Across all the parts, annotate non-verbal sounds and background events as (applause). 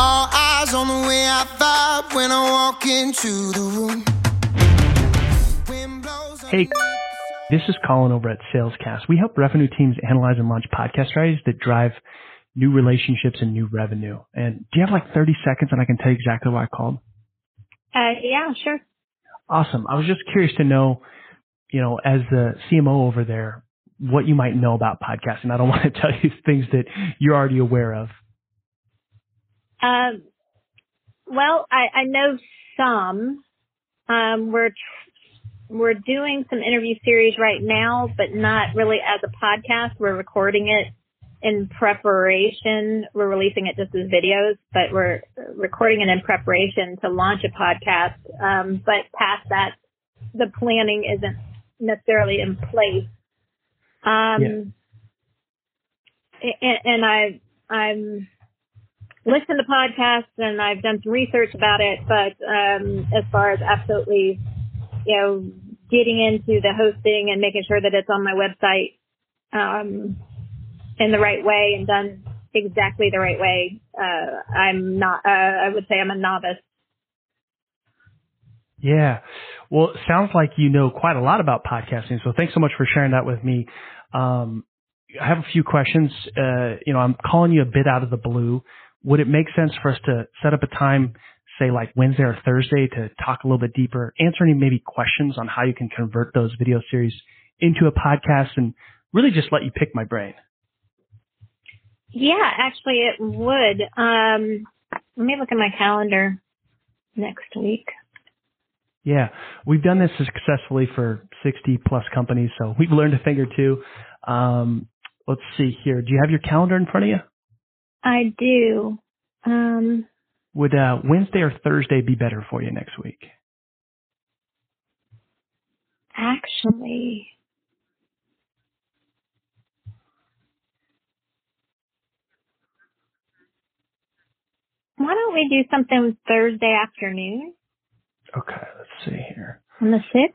All eyes on the way I vibe when I walk into the room. Hey, this is Collin over at Salescast. We help revenue teams analyze and launch podcast strategies that drive new relationships and new revenue. And do you have like 30 seconds and I can tell you exactly why I called? Uh, yeah, sure. Awesome. I was just curious to know, you know, as the CMO over there, what you might know about podcasting. I don't (laughs) want to tell you things that you're already aware of. Um, well, I, I know some. Um, we're we're doing some interview series right now, but not really as a podcast. We're recording it in preparation. We're releasing it just as videos, but we're recording it in preparation to launch a podcast. Um, but past that, the planning isn't necessarily in place. Um, yeah. and, and I, I'm listened to podcasts and I've done some research about it, but um, as far as absolutely, you know, getting into the hosting and making sure that it's on my website um, in the right way and done exactly the right way, uh, I'm not. Uh, I would say I'm a novice. Yeah. Well, it sounds like you know quite a lot about podcasting. So thanks so much for sharing that with me. Um, I have a few questions. Uh, you know, I'm calling you a bit out of the blue would it make sense for us to set up a time, say like Wednesday or Thursday to talk a little bit deeper, answer any maybe questions on how you can convert those video series into a podcast and really just let you pick my brain? Yeah, actually it would. Um, let me look at my calendar next week. Yeah, we've done this successfully for 60 plus companies, so we've learned a thing or two. Um, let's see here. Do you have your calendar in front of you? I do. Um, Would uh, Wednesday or Thursday be better for you next week? Actually, why don't we do something Thursday afternoon? Okay, let's see here. On the 6th?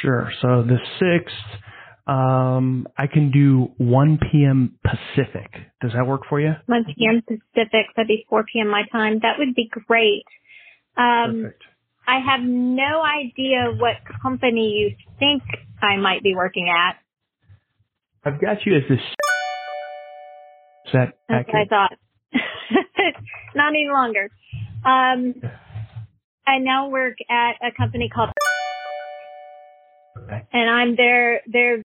Sure. So the 6th, um, I can do 1 p.m. Pacific. Does that work for you? 1 p.m. Pacific. That'd be 4 p.m. my time. That would be great. Um, Perfect. I have no idea what company you think I might be working at. I've got you as this. Is that That's accurate? what I thought. (laughs) Not any longer. Um, I now work at a company called Okay. and I'm their their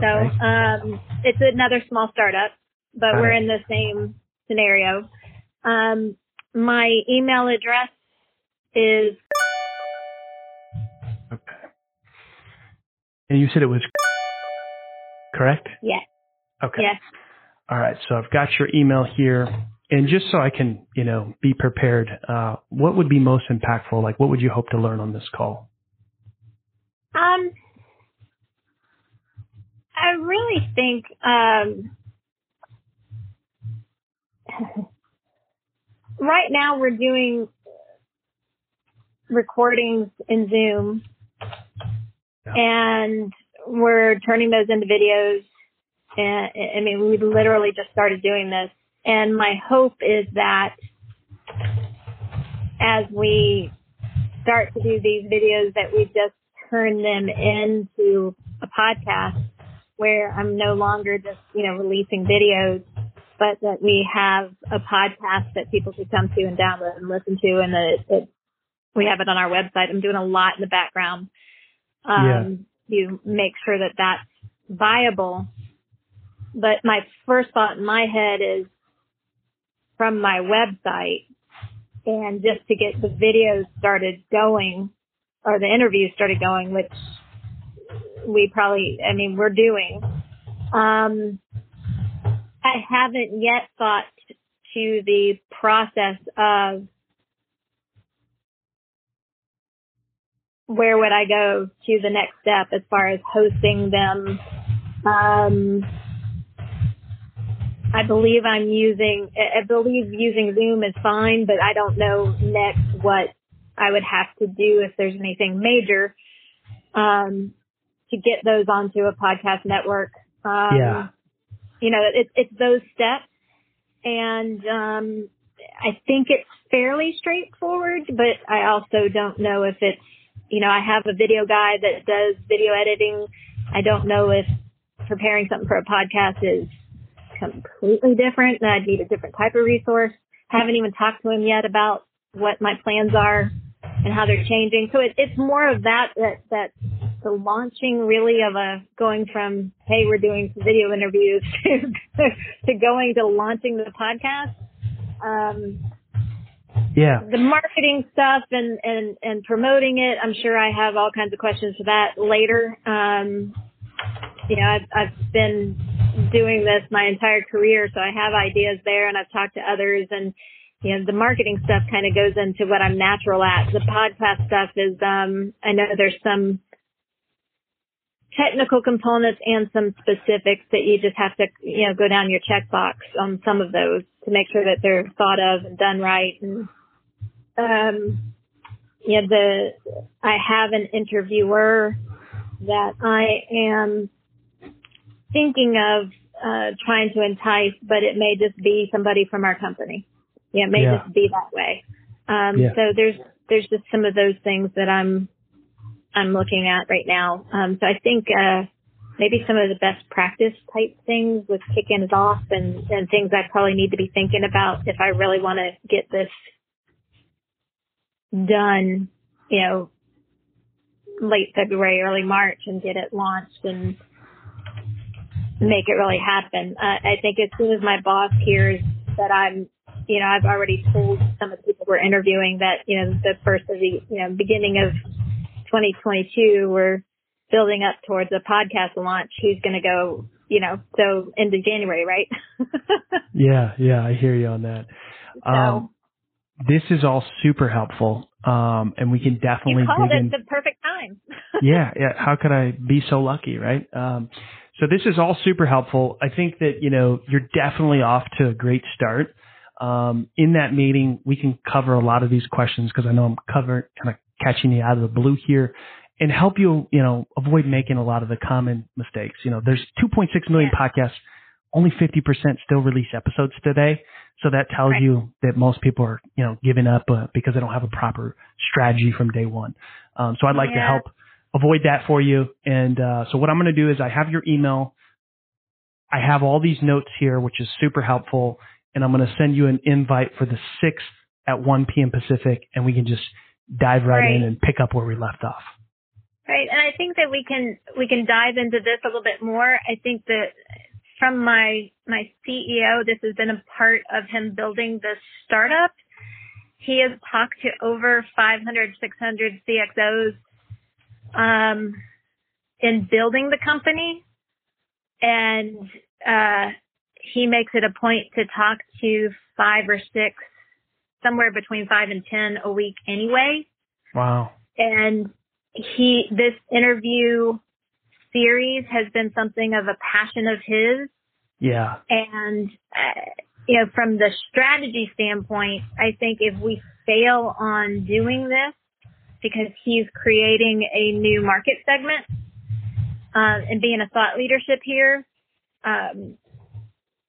so um it's another small startup, but we're in the same scenario. Um my email address is Okay. And you said it was correct? yes, Okay. yes. All right. So I've got your email here. And just so I can, you know, be prepared, uh, what would be most impactful? Like, what would you hope to learn on this call? Um I really think um (laughs) right now we're doing recordings in Zoom Yeah. and we're turning those into videos. And I mean, we literally just started doing this. And my hope is that as we start to do these videos, that we just turn them into a podcast where I'm no longer just, you know, releasing videos, but that we have a podcast that people can come to and download and listen to and that it, it we have it on our website. I'm doing a lot in the background um, to make sure that that's viable. But my first thought in my head is from my website and just to get the videos started going or the interviews started going, which we probably, I mean, we're doing. Um, I haven't yet thought to the process of where would I go to the next step as far as hosting them. Um, I believe I'm using, I believe using Zoom is fine, but I don't know next what I would have to do if there's anything major, um, to get those onto a podcast network. Um, Yeah. You know, it's, it's those steps. and um, I think it's fairly straightforward, but I also don't know if it's, you know, I have a video guy that does video editing. I don't know if preparing something for a podcast is completely different and I'd need a different type of resource. Haven't even talked to him yet about what my plans are and how they're changing. So it, it's more of that, that, that the launching really of a going from, hey, we're doing some video interviews (laughs) to, to going to launching the podcast. Um, yeah. The marketing stuff and, and, and promoting it, I'm sure I have all kinds of questions for that later. Um, you know, I've, I've been doing this my entire career, so I have ideas there and I've talked to others and, you know, the marketing stuff kind of goes into what I'm natural at. The podcast stuff is, um, I know there's some technical components and some specifics that you just have to, you know, go down your checkbox on some of those to make sure that they're thought of and done right. And, um, yeah, the, I have an interviewer that I am thinking of, uh, trying to entice, but it may just be somebody from our company. Yeah, it may Yeah. just be that way. Um, Yeah. so there's, there's just some of those things that I'm, I'm looking at right now. Um, so I think, uh, maybe some of the best practice type things with kicking it off and, and things I probably need to be thinking about if I really want to get this done, you know, late February, early March and get it launched and make it really happen. Uh, I think as soon as my boss hears that I'm, you know, I've already told some of the people we're interviewing that, you know, the first of the, you know, beginning of 2022, we're building up towards a podcast launch. Who's going to go, you know, so into January, right? (laughs) Yeah. Yeah. I hear you on that. so Um, this is all super helpful. Um, and we can definitely you called it the perfect time. (laughs) yeah, yeah. How could I be so lucky, right? Um, so this is all super helpful. I think that you know you're definitely off to a great start. Um, in that meeting, we can cover a lot of these questions because I know I'm cover kind of catching you out of the blue here, and help you you know avoid making a lot of the common mistakes. You know, there's 2.6 million podcasts. Only 50% still release episodes today. So that tells Right. you that most people are, you know, giving up uh, because they don't have a proper strategy from day one. Um, so I'd like to help avoid that for you. And uh, so what I'm going to do is I have your email. I have all these notes here, which is super helpful. And I'm going to send you an invite for the 6th at 1 p.m. Pacific, and we can just dive right, in and pick up where we left off. Right. And I think that we can we can dive into this a little bit more. I think that from my my CEO, this has been a part of him building this startup. He has talked to over 500, 600 CXOs um, in building the company, and uh, he makes it a point to talk to five or six, somewhere between five and ten a week anyway Wow. and he this interview series has been something of a passion of his Yeah. and uh, you know from the strategy standpoint i think if we fail on doing this because he's creating a new market segment um, and being a thought leadership here um,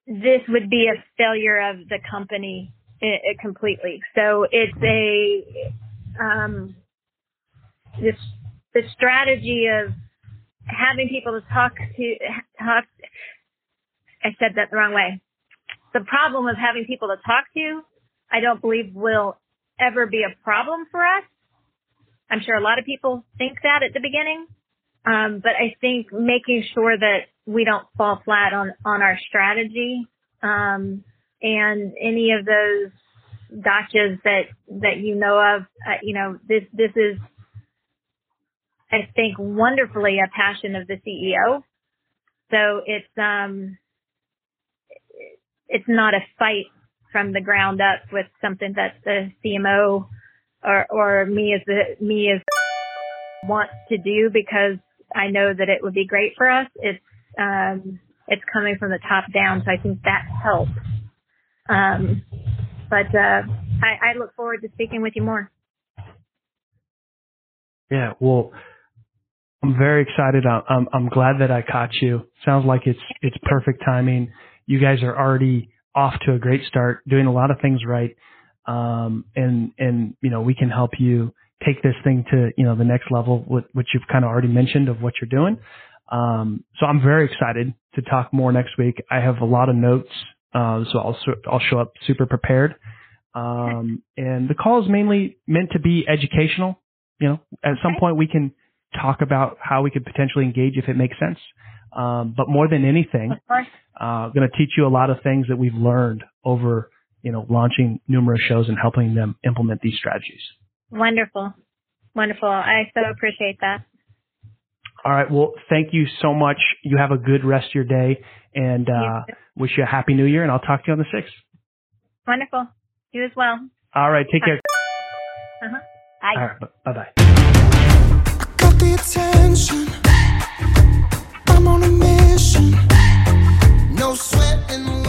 this would be a failure of the company i i completely so it's a um, this the strategy of having people to talk to talk I said that the wrong way. The problem of having people to talk to, I don't believe will ever be a problem for us. I'm sure a lot of people think that at the beginning. Um, but I think making sure that we don't fall flat on, on our strategy, um, and any of those gotchas that, that you know of, uh, you know, this, this is, I think wonderfully a passion of the CEO. So it's, um, it's not a fight from the ground up with something that the CMO or, or me as the, me as wants to do because I know that it would be great for us. It's, um, it's coming from the top down. So I think that helps. Um, but, uh, I, I look forward to speaking with you more. Yeah. Well, I'm very excited. I'm, I'm, glad that I caught you. Sounds like it's, it's perfect timing. You guys are already off to a great start, doing a lot of things right. Um, and, and, you know, we can help you take this thing to, you know, the next level, which you've kind of already mentioned of what you're doing. Um, so I'm very excited to talk more next week. I have a lot of notes. Uh, so I'll, I'll show up super prepared. Um, and the call is mainly meant to be educational. You know, at some point we can talk about how we could potentially engage if it makes sense. Um, but more than anything, uh, going to teach you a lot of things that we've learned over, you know, launching numerous shows and helping them implement these strategies. Wonderful. Wonderful. I so appreciate that. All right. Well, thank you so much. You have a good rest of your day and, uh, wish you a happy new year and I'll talk to you on the 6th. Wonderful. You as well. All right. Take care. Uh-huh. Bye. All right. Bye bye. Got the attention. I'm on a mission. No sweat in